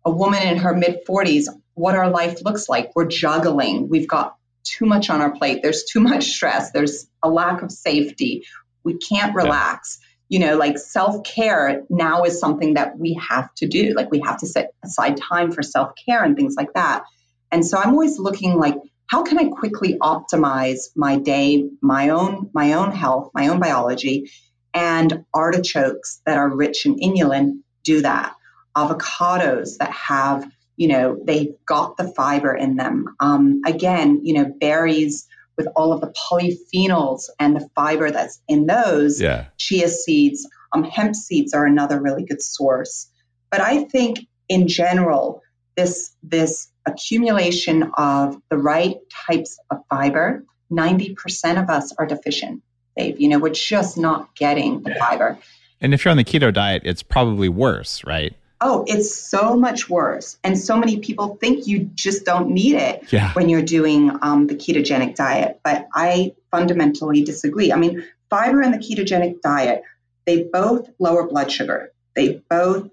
a woman in her mid 40s, what our life looks like. We're juggling. We've got too much on our plate. There's too much stress. There's a lack of safety. We can't relax. Yeah. You know, like self care now is something that we have to do. Like we have to set aside time for self care and things like that. And so I'm always looking like, how can I quickly optimize my day, my own, my own health, my own biology, and artichokes that are rich in inulin do that. Avocados that have, you know, they've got the fiber in them. Um, again, you know, berries with all of the polyphenols and the fiber that's in those. Yeah. Chia seeds, um, hemp seeds are another really good source. But I think in general, this this accumulation of the right types of fiber, 90% of us are deficient. Dave, you know, we're just not getting the fiber. And if you're on the keto diet, it's probably worse, right? Oh, it's so much worse. And so many people think you just don't need it yeah. when you're doing um, the ketogenic diet. But I fundamentally disagree. I mean, fiber and the ketogenic diet, they both lower blood sugar. They both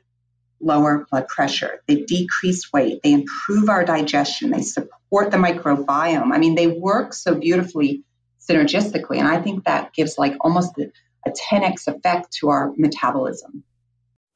lower blood pressure. They decrease weight. They improve our digestion. They support the microbiome. I mean, they work so beautifully synergistically. And I think that gives like almost a, a 10x effect to our metabolism.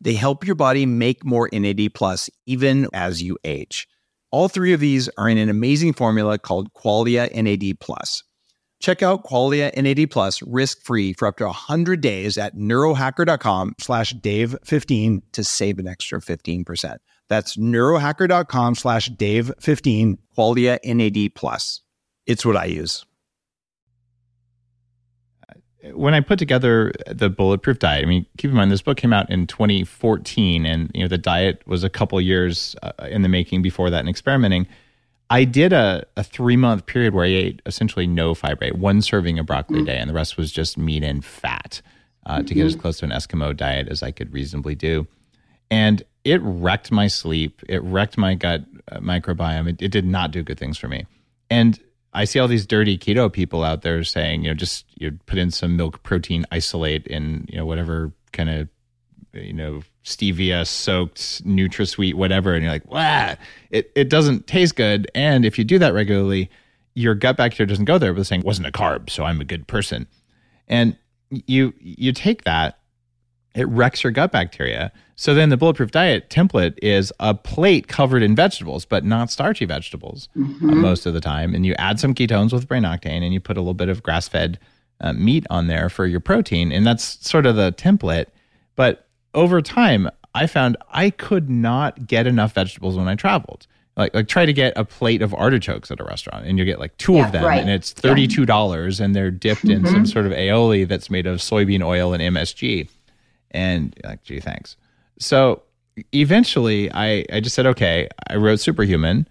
They help your body make more NAD plus even as you age. All three of these are in an amazing formula called Qualia NAD plus. Check out Qualia NAD Plus risk-free for up to 100 days at neurohacker.com slash Dave15 to save an extra 15%. That's neurohacker.com slash Dave15, Qualia NAD Plus. It's what I use. When I put together the Bulletproof Diet, I mean, keep in mind this book came out in 2014, and you know the diet was a couple years uh, in the making before that and experimenting I did a, a three month period where I ate essentially no fiber, one serving of broccoli mm-hmm. a day, and the rest was just meat and fat uh, mm-hmm. to get as mm-hmm. close to an Eskimo diet as I could reasonably do. And it wrecked my sleep. It wrecked my gut uh, microbiome. It, it did not do good things for me. And I see all these dirty keto people out there saying, you know, just you put in some milk protein isolate in, you know, whatever kind of you know, stevia soaked NutraSweet, whatever, and you're like, wow, it, it doesn't taste good. And if you do that regularly, your gut bacteria doesn't go there, but saying wasn't a carb, so I'm a good person. And you you take that, it wrecks your gut bacteria. So then the bulletproof diet template is a plate covered in vegetables, but not starchy vegetables uh, mm-hmm. uh, most of the time. And you add some ketones with brain octane, and you put a little bit of grass fed uh, meat on there for your protein, and that's sort of the template. But over time, I found I could not get enough vegetables when I traveled. Like, like try to get a plate of artichokes at a restaurant and you get like two yeah, of them right. and it's $32 yeah. and they're dipped in mm-hmm. some sort of aioli that's made of soybean oil and MSG. And like, gee, thanks. So eventually I, I just said, okay, I wrote Superhuman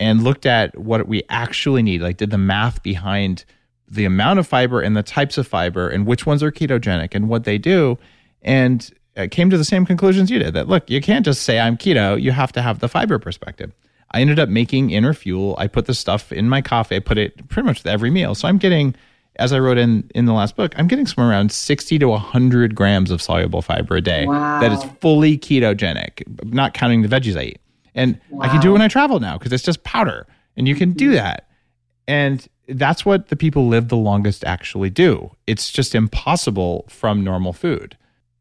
and looked at what we actually need, like did the math behind the amount of fiber and the types of fiber and which ones are ketogenic and what they do. And came to the same conclusions you did that look, you can't just say I'm keto, you have to have the fiber perspective. I ended up making InnerFuel. I put the stuff in my coffee. I put it pretty much with every meal. So I'm getting, as I wrote in in the last book, I'm getting somewhere around 60 to 100 grams of soluble fiber a day. Wow. That is fully ketogenic, not counting the veggies I eat. And wow. I can do it when I travel now because it's just powder, and you can do mm-hmm. that. And that's what the people live the longest actually do. It's just impossible from normal food.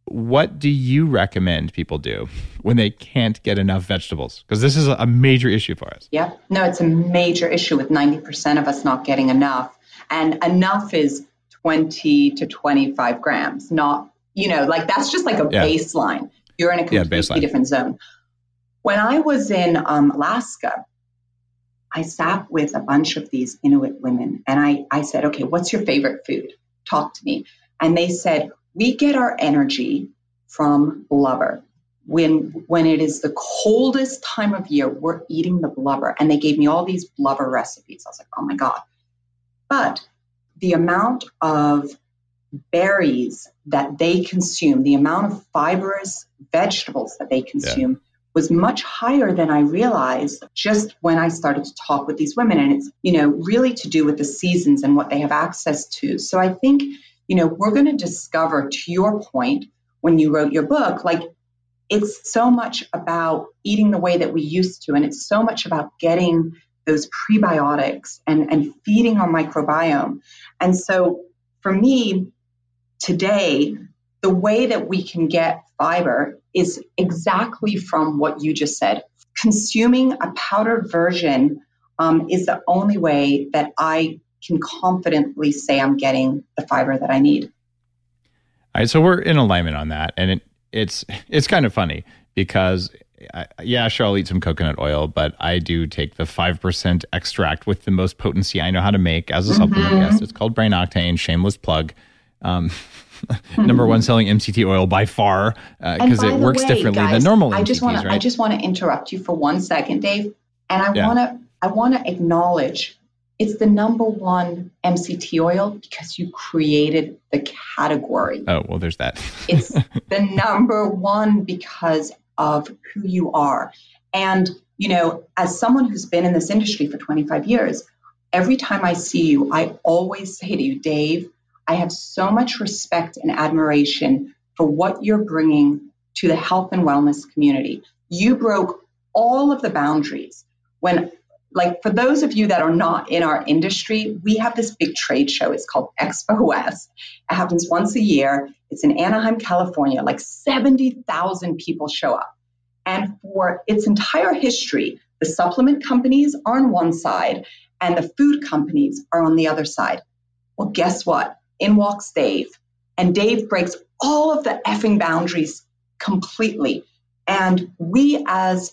What do you recommend people do when they can't get enough vegetables? Because this is a major issue for us. Yeah, no, it's a major issue with 90% of us not getting enough. And enough is 20 to 25 grams, not, you know, like that's just like a yeah. baseline. You're in a completely yeah, different zone. When I was in um, Alaska, I sat with a bunch of these Inuit women and I, I said, okay, what's your favorite food? Talk to me. And they said, we get our energy from blubber. When, when it is the coldest time of year, we're eating the blubber. And they gave me all these blubber recipes. I was like, oh my God. But the amount of berries that they consume, the amount of fibrous vegetables that they consume yeah. was much higher than I realized just when I started to talk with these women. And it's, you know, really to do with the seasons and what they have access to. So I think, you know, we're going to discover, to your point, when you wrote your book, like it's so much about eating the way that we used to. And it's so much about getting those prebiotics and, and feeding our microbiome. And so for me, today, the way that we can get fiber is exactly from what you just said. Consuming a powdered version um, is the only way that I can confidently say I'm getting the fiber that I need. All right, so we're in alignment on that, and it, it's it's kind of funny because I, yeah, sure, I'll eat some coconut oil, but I do take the 5% extract with the most potency I know how to make as a mm-hmm. supplement. Yes, it's called Brain Octane, shameless plug. Um, number one selling MCT oil by far because uh, it works way, differently guys, than normal I just wanna, right? I just want to interrupt you for one second, Dave. And I yeah. want to I want to acknowledge it's the number one MCT oil because you created the category. Oh, well, there's that. it's the number one because of who you are. And, you know, as someone who's been in this industry for 25 years, every time I see you, I always say to you, Dave, I have so much respect and admiration for what you're bringing to the health and wellness community. You broke all of the boundaries. When, like, for those of you that are not in our industry, we have this big trade show. It's called Expo West. It happens once a year. It's in Anaheim, California. Like 70,000 people show up. And for its entire history, the supplement companies are on one side and the food companies are on the other side. Well, guess what? In walks Dave. And Dave breaks all of the effing boundaries completely. And we as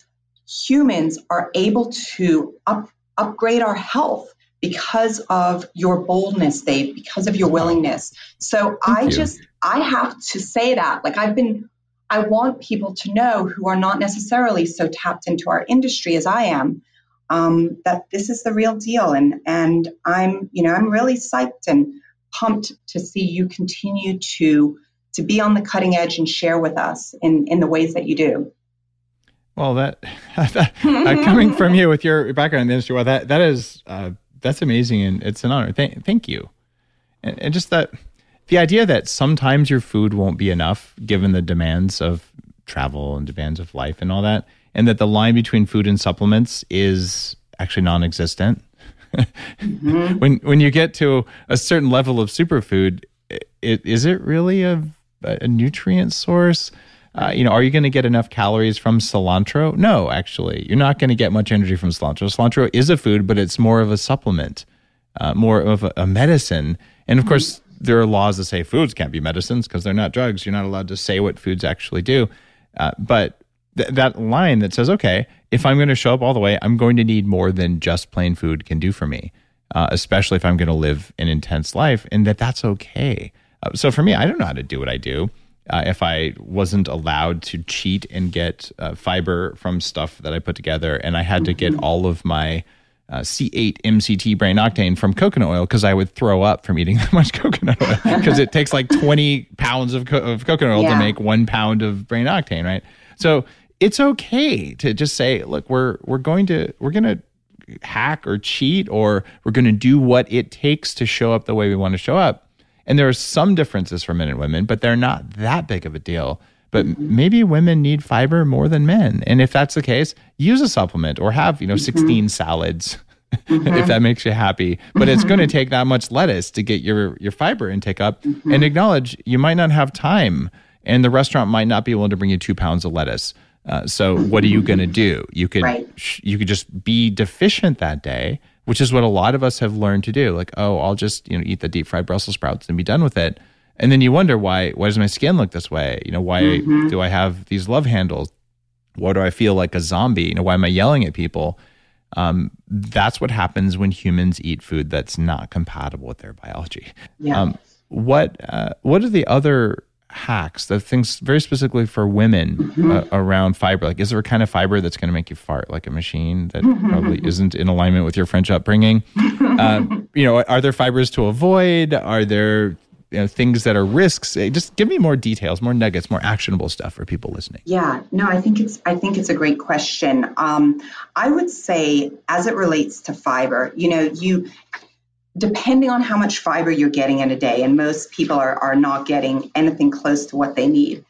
humans are able to up, upgrade our health because of your boldness, Dave, because of your willingness. So Thank I you. just, I have to say that. Like I've been, I want people to know who are not necessarily so tapped into our industry as I am, um, that this is the real deal. And, and I'm, you know, I'm really psyched and pumped to see you continue to, to be on the cutting edge and share with us in, in the ways that you do. Well, that, uh, coming from you with your background in the industry, well, that that is uh, that's amazing and it's an honor. Thank, thank you. And, and just that the idea that sometimes your food won't be enough given the demands of travel and demands of life and all that, and that the line between food and supplements is actually non-existent. mm-hmm. When when you get to a certain level of superfood, it, is it really a, a nutrient source? Uh, you know, are you going to get enough calories from cilantro? No, actually, you're not going to get much energy from cilantro. Cilantro is a food, but it's more of a supplement, uh, more of a, a, medicine. And of course, there are laws that say foods can't be medicines because they're not drugs. You're not allowed to say what foods actually do. Uh, but th- that line that says, okay, if I'm going to show up all the way, I'm going to need more than just plain food can do for me, uh, especially if I'm going to live an intense life, and that that's okay. Uh, so for me, I don't know how to do what I do uh, if I wasn't allowed to cheat and get uh, fiber from stuff that I put together, and I had to get mm-hmm. all of my uh, C8 MCT brain octane from coconut oil because I would throw up from eating that much coconut oil because it takes like 20 pounds of, co- of coconut oil yeah. to make one pound of brain octane, right? So it's okay to just say, look, we're we're going to we're going to hack or cheat or we're going to do what it takes to show up the way we want to show up and there are some differences for men and women, but they're not that big of a deal. But mm-hmm. maybe women need fiber more than men. And if that's the case, use a supplement or have, you know, mm-hmm. 16 salads mm-hmm. if that makes you happy. But it's going to take that much lettuce to get your your fiber intake up. Mm-hmm. And acknowledge you might not have time, and the restaurant might not be able to bring you two pounds of lettuce. Uh, so what are you going to do? You could right. you could just be deficient that day, which is what a lot of us have learned to do. Like, oh, I'll just you know eat the deep fried Brussels sprouts and be done with it. And then you wonder why why does my skin look this way? You know, why mm-hmm. do I have these love handles? Why do I feel like a zombie? You know, why am I yelling at people? Um, that's what happens when humans eat food that's not compatible with their biology. Yeah. Um, what uh, what are the other hacks, the things very specifically for women mm-hmm. uh, around fiber? Like, is there a kind of fiber that's going to make you fart like a machine that probably isn't in alignment with your French upbringing? Um, you know, are there fibers to avoid? Are there you know, things that are risks? Just give me more details, more nuggets, more actionable stuff for people listening. Yeah, no, I think it's I think it's a great question. Um, I would say, as it relates to fiber, you know, you depending on how much fiber you're getting in a day, and most people are, are not getting anything close to what they need.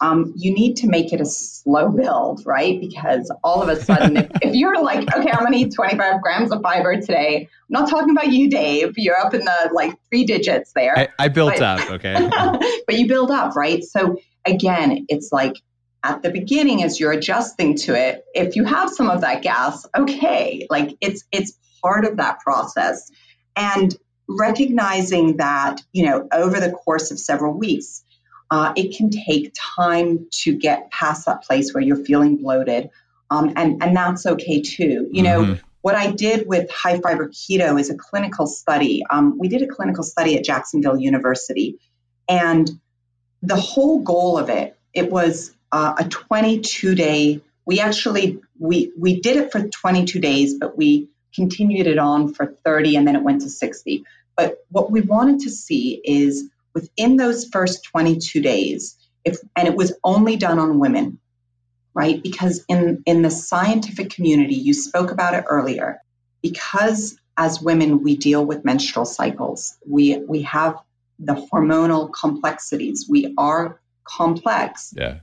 Um, you need to make it a slow build, right? Because all of a sudden, if, if, you're like, okay, I'm gonna eat 25 grams of fiber today, I'm not talking about you, Dave. You're up in the like three digits there. I, I built but, up, okay. but you build up, right? So again, it's like at the beginning as you're adjusting to it, if you have some of that gas, okay, like it's it's part of that process. And recognizing that, you know, over the course of several weeks, uh, it can take time to get past that place where you're feeling bloated. Um, and, and that's okay too. You know, mm-hmm. what I did with high fiber keto is a clinical study. Um, we did a clinical study at Jacksonville University. And the whole goal of it, it was uh, a 22 day, we actually, we, we did it for 22 days, but we continued it on for 30 and then it went to 60. But what we wanted to see is within those first 22 days, if and it was only done on women, right? Because in in the scientific community, you spoke about it earlier, because as women we deal with menstrual cycles. We we have the hormonal complexities. We are complex. Yeah.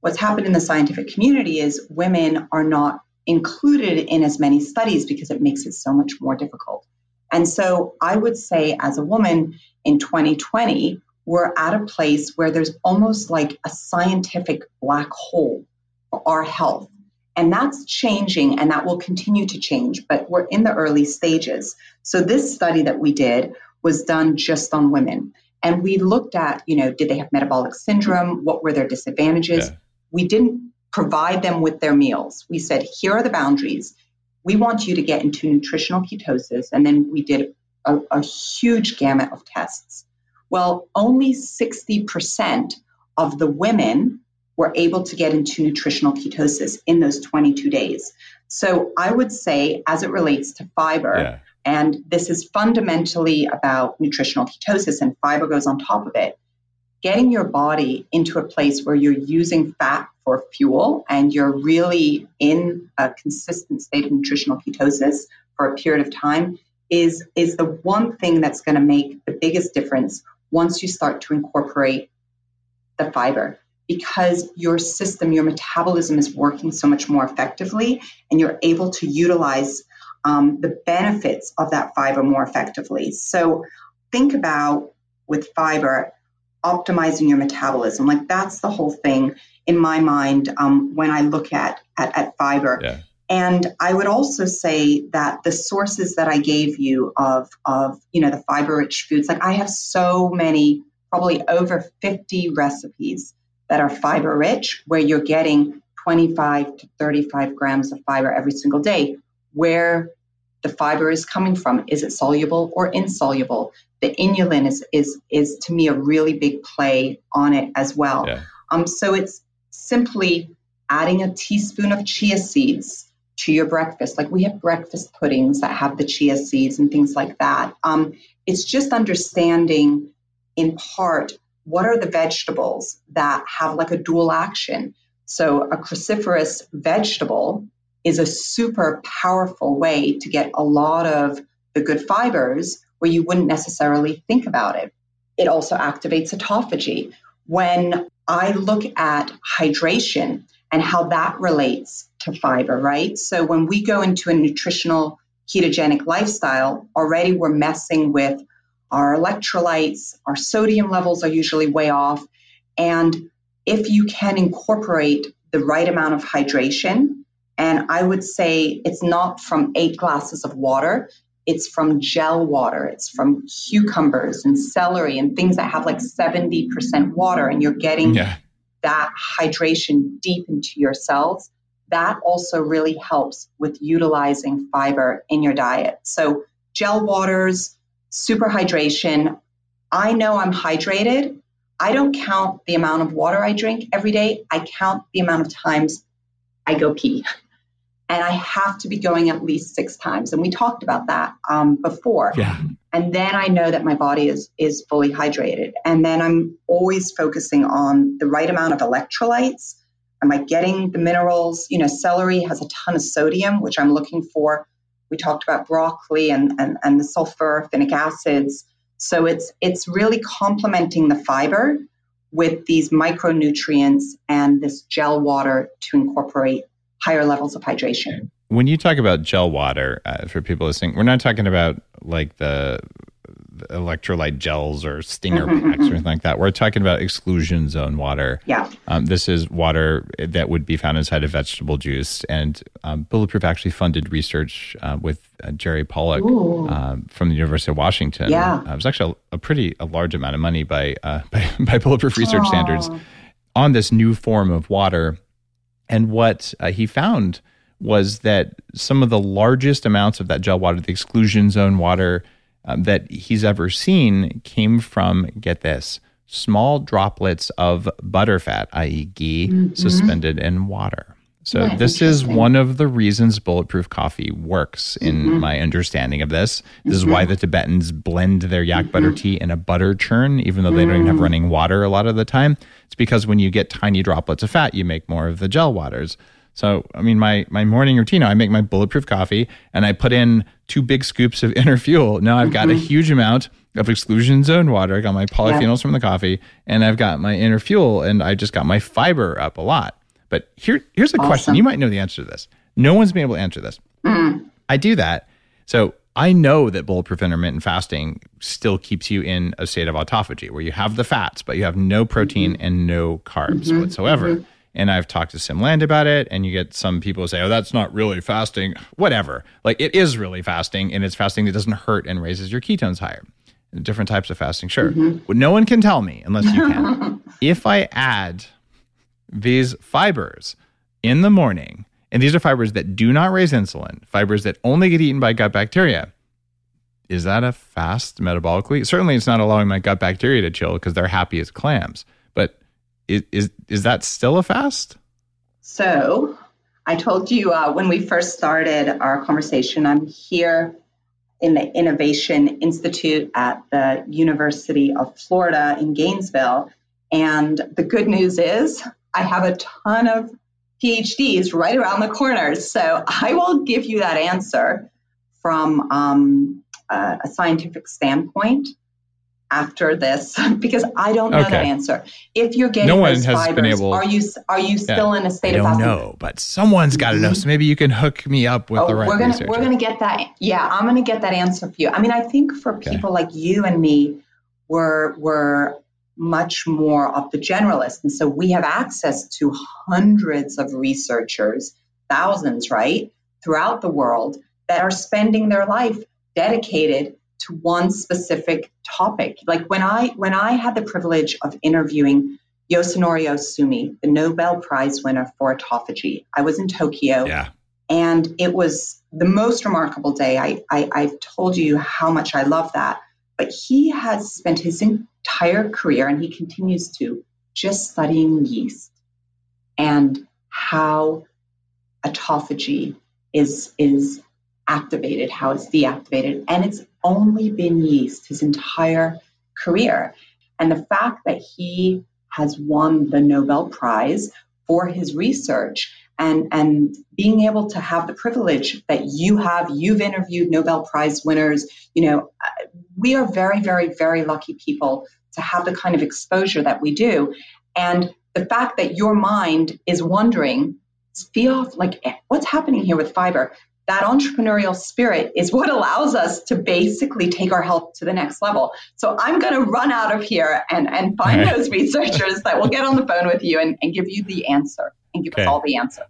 What's happened in the scientific community is women are not included in as many studies because it makes it so much more difficult. And so I would say, as a woman in 2020, we're at a place where there's almost like a scientific black hole for our health. And that's changing and that will continue to change, but we're in the early stages. So this study that we did was done just on women. And we looked at, you know, did they have metabolic syndrome? What were their disadvantages? Yeah. We didn't provide them with their meals. We said, here are the boundaries. We want you to get into nutritional ketosis. And then we did a, a huge gamut of tests. Well, only 60% of the women were able to get into nutritional ketosis in those 22 days. So I would say, as it relates to fiber, yeah. and this is fundamentally about nutritional ketosis, and fiber goes on top of it, getting your body into a place where you're using fat for fuel and you're really in a consistent state of nutritional ketosis for a period of time is is the one thing that's going to make the biggest difference once you start to incorporate the fiber. Because your system your metabolism is working so much more effectively and you're able to utilize um, the benefits of that fiber more effectively. So think about with fiber optimizing your metabolism. Like that's the whole thing in my mind um, when I look at at, at fiber. Yeah. And I would also say that the sources that I gave you of of you know the fiber rich foods, like I have so many, probably over 50 recipes that are fiber rich, where you're getting 25 to 35 grams of fiber every single day. Where the fiber is coming from. Is it soluble or insoluble? The inulin is is is to me a really big play on it as well. Yeah. Um, so it's simply adding a teaspoon of chia seeds to your breakfast. Like we have breakfast puddings that have the chia seeds and things like that. Um, it's just understanding in part what are the vegetables that have like a dual action. So a cruciferous vegetable is a super powerful way to get a lot of the good fibers where you wouldn't necessarily think about it. It also activates autophagy. When I look at hydration and how that relates to fiber, right? So when we go into a nutritional ketogenic lifestyle, already we're messing with our electrolytes, our sodium levels are usually way off. And if you can incorporate the right amount of hydration, and I would say it's not from eight glasses of water, it's from gel water, it's from cucumbers and celery and things that have like 70% water, and you're getting yeah. that hydration deep into your cells. That also really helps with utilizing fiber in your diet. So, gel waters, super hydration. I know I'm hydrated. I don't count the amount of water I drink every day. I count the amount of times I go pee. And I have to be going at least six times. And we talked about that um, before. Yeah. And then I know that my body is is fully hydrated. And then I'm always focusing on the right amount of electrolytes. Am I getting the minerals? You know, celery has a ton of sodium, which I'm looking for. We talked about broccoli and, and, and the sulfuric acids. So it's it's really complementing the fiber with these micronutrients and this gel water to incorporate higher levels of hydration. When you talk about gel water, uh, for people listening, we're not talking about like the electrolyte gels or stinger mm-hmm, packs or mm-hmm. anything like that. We're talking about exclusion zone water. Yeah. Um, this is water that would be found inside of vegetable juice. And um, Bulletproof actually funded research uh, with uh, Jerry Pollack um, from the University of Washington. Yeah. Uh, it was actually a, a, pretty a large amount of money by, uh, by, by Bulletproof research Aww. standards on this new form of water. And what uh, he found was that some of the largest amounts of that gel water, the exclusion zone water, um, that he's ever seen came from, get this, small droplets of butterfat, i.e., ghee, mm-hmm. suspended in water. So, yeah, this is one of the reasons bulletproof coffee works, in mm-hmm. my understanding of this. This mm-hmm. is why mm-hmm. the Tibetans blend their yak butter mm-hmm. tea in a butter churn, even though they don't even have mm. running water a lot of the time. It's because when you get tiny droplets of fat, you make more of the gel waters. So, I mean, my my morning routine, I make my bulletproof coffee and I put in two big scoops of InnerFuel. Now I've got mm-hmm. a huge amount of exclusion zone water. I got my polyphenols yeah. from the coffee and I've got my InnerFuel and I just got my fiber up a lot. But here, here's a awesome. question. You might know the answer to this. No one's been able to answer this. Mm. I do that. So I know that bulletproof intermittent fasting still keeps you in a state of autophagy where you have the fats, but you have no protein mm-hmm. and no carbs mm-hmm. whatsoever. Mm-hmm. And I've talked to Siim Land about it, and you get some people say, "Oh, that's not really fasting." Whatever. Like it is really fasting, and it's fasting that doesn't hurt and raises your ketones higher. Different types of fasting, sure. Mm-hmm. What no one can tell me, unless you can, if I add these fibers in the morning, and these are fibers that do not raise insulin, fibers that only get eaten by gut bacteria. Is that a fast metabolically? Certainly, it's not allowing my gut bacteria to chill because they're happy as clams. But is is, is that still a fast? So I told you uh, when we first started our conversation, I'm here in the Innovation Institute at the University of Florida in Gainesville. And the good news is I have a ton of PhDs right around the corner. So I will give you that answer from um, a, a scientific standpoint after this because I don't know okay. that answer. If you're getting no one has fibers, been able, are you are you still yeah, in a state I of? I don't know, but someone's got to know. So maybe you can hook me up with oh, the right we're gonna, researcher. We're gonna get that. Yeah, I'm gonna get that answer for you. I mean, I think for people okay. like you and me, we're we're much more of the generalist, and so we have access to hundreds of researchers, thousands, right, throughout the world that are spending their life dedicated to one specific topic. Like when I when I had the privilege of interviewing Yoshinori Ohsumi, the Nobel Prize winner for autophagy, I was in Tokyo. Yeah. And it was the most remarkable day. I, I I've told you how much I love that. But he has spent his entire career, and he continues to, just studying yeast and how autophagy is is activated, how it's deactivated. And it's only been yeast his entire career. And the fact that he has won the Nobel Prize for his research and, and being able to have the privilege that you have, you've interviewed Nobel Prize winners, you know, uh, we are very, very, very lucky people to have the kind of exposure that we do. And the fact that your mind is wondering, feel like, eh, what's happening here with fiber? that entrepreneurial spirit is what allows us to basically take our health to the next level. So I'm going to run out of here and, and find right. those researchers that will get on the phone with you and, and give you the answer and give okay. us all the answer.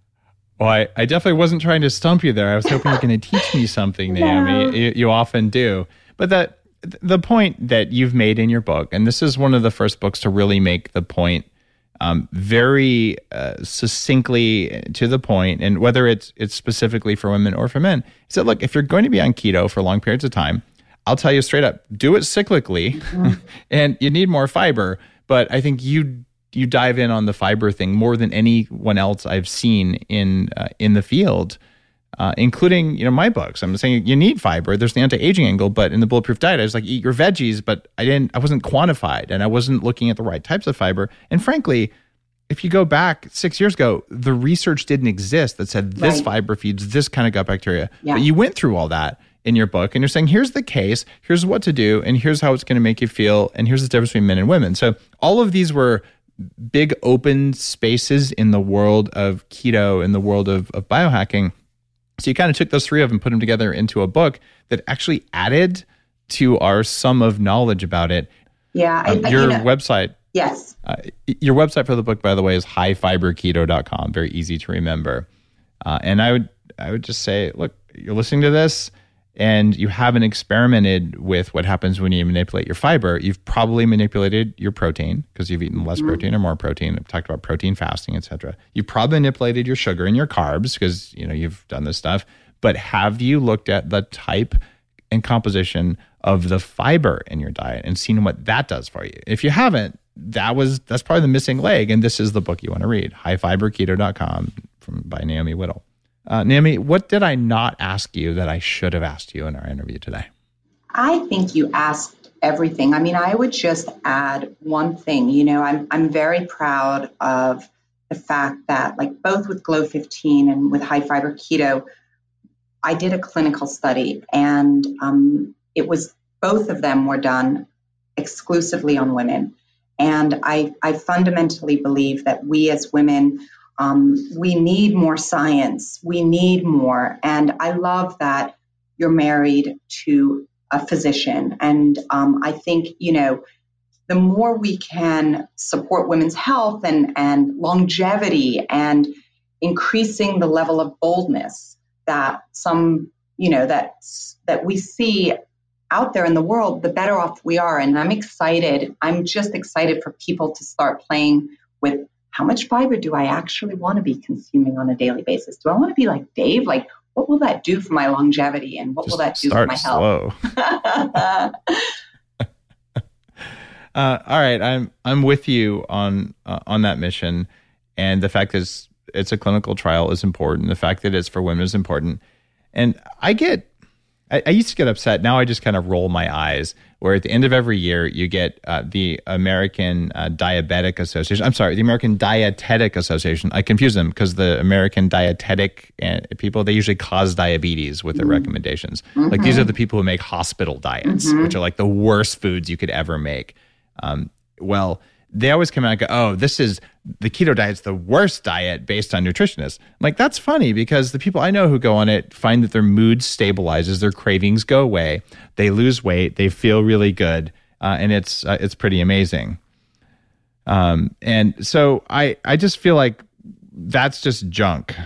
Well, I, I definitely wasn't trying to stump you there. I was hoping you're going to teach me something, Naomi. No. You, you often do. But that the point that you've made in your book, and this is one of the first books to really make the point um, very uh, succinctly to the point, and whether it's it's specifically for women or for men, is that look, if you're going to be on keto for long periods of time, I'll tell you straight up, do it cyclically, mm-hmm. and you need more fiber. But I think you you dive in on the fiber thing more than anyone else I've seen in uh, in the field uh, including you know my books. I'm saying you need fiber. There's the anti-aging angle, but in the bulletproof diet, I was like eat your veggies, but I didn't. I wasn't quantified, and I wasn't looking at the right types of fiber. And frankly, if you go back six years ago, the research didn't exist that said this right. fiber feeds this kind of gut bacteria. Yeah. But you went through all that in your book, and you're saying here's the case, here's what to do, and here's how it's going to make you feel, and here's the difference between men and women. So all of these were big open spaces in the world of keto, in the world of, of biohacking so you kind of took those three of them, put them together into a book that actually added to our sum of knowledge about it. Yeah. Uh, I, your you know, website. Yes. Uh, your website for the book, by the way, is highfiberketo.com. Very easy to remember. Uh, and I would, I would just say, look, you're listening to this and you haven't experimented with what happens when you manipulate your fiber, you've probably manipulated your protein because you've eaten less mm-hmm. protein or more protein. I've talked about protein fasting, etc. You've probably manipulated your sugar and your carbs because you know you've done this stuff. But have you looked at the type and composition of the fiber in your diet and seen what that does for you? If you haven't, that was that's probably the missing leg. And this is the book you want to read: highfiberketo.com from by Naomi Whittel. Uh, Naomi, what did I not ask you that I should have asked you in our interview today? I think you asked everything. I mean, I would just add one thing. You know, I'm I'm very proud of the fact that, like, both with Glow15 and with High Fiber Keto, I did a clinical study, and um, it was both of them were done exclusively on women. And I, I fundamentally believe that we as women um, we need more science. We need more. And I love that you're married to a physician. And um, I think, you know, the more we can support women's health and, and longevity and increasing the level of boldness that some, you know, that, that we see out there in the world, the better off we are. And I'm excited. I'm just excited for people to start playing with how much fiber do I actually want to be consuming on a daily basis? Do I want to be like Dave? Like, what will that do for my longevity and what Just will that do for my health? uh, all right, I'm I'm with you on uh, on that mission, and the fact that it's, it's a clinical trial is important. The fact that it's for women is important, and I get I, I, used to get upset. Now I just kind of roll my eyes. Where at the end of every year, you get uh, the American uh, Diabetic Association. I'm sorry, the American Dietetic Association. I confuse them because the American Dietetic uh, people they usually cause diabetes with their mm-hmm. recommendations. Mm-hmm. Like these are the people who make hospital diets, mm-hmm. which are like the worst foods you could ever make. Um, well, they always come out and go, oh, this is the keto diet's the worst diet based on nutritionists. I'm like, that's funny because the people I know who go on it find that their mood stabilizes, their cravings go away, they lose weight, they feel really good, uh, and it's uh, it's pretty amazing. Um, and so I I just feel like that's just junk.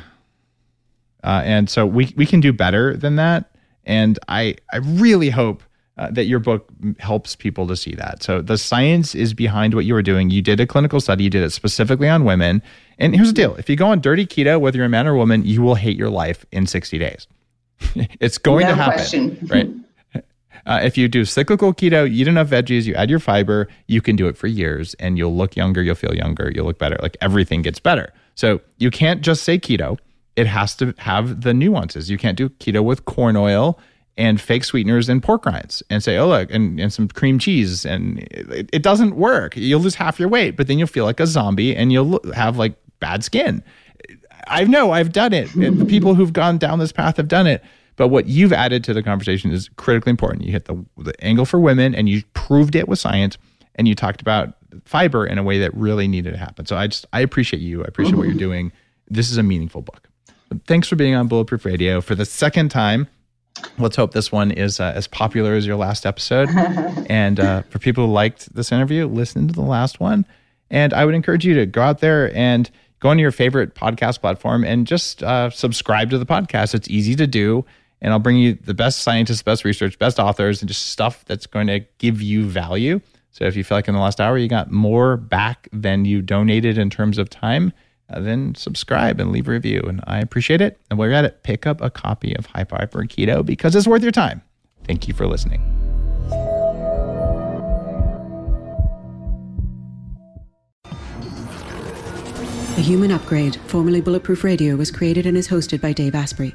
Uh, and so we we can do better than that. And I I really hope that your book helps people to see that. So the science is behind what you were doing. You did a clinical study, you did it specifically on women. And here's the deal if you go on dirty keto, whether you're a man or a woman, you will hate your life in 60 days. it's going no to happen. Question. Right. Uh, if you do cyclical keto, you eat enough veggies, you add your fiber, you can do it for years and you'll look younger, you'll feel younger, you'll look better. Like everything gets better. So you can't just say keto. It has to have the nuances. You can't do keto with corn oil and fake sweeteners and pork rinds and say, oh, look, and, and some cream cheese. And it, it doesn't work. You'll lose half your weight, but then you'll feel like a zombie and you'll have like bad skin. I know I've done it. the people who've gone down this path have done it. But what you've added to the conversation is critically important. You hit the, the angle for women and you proved it with science and you talked about fiber in a way that really needed to happen. So I just, I appreciate you. I appreciate what you're doing. This is a meaningful book. Thanks for being on Bulletproof Radio for the second time. Let's hope this one is uh, as popular as your last episode. and uh, for people who liked this interview, listen to the last one. And I would encourage you to go out there and go on your favorite podcast platform and just uh, subscribe to the podcast. It's easy to do. And I'll bring you the best scientists, best research, best authors, and just stuff that's going to give you value. So if you feel like in the last hour you got more back than you donated in terms of time, Uh, then subscribe and leave a review. And I appreciate it. And while you're at it, pick up a copy of High Fiber Keto because it's worth your time. Thank you for listening. The Human Upgrade, formerly Bulletproof Radio, was created and is hosted by Dave Asprey.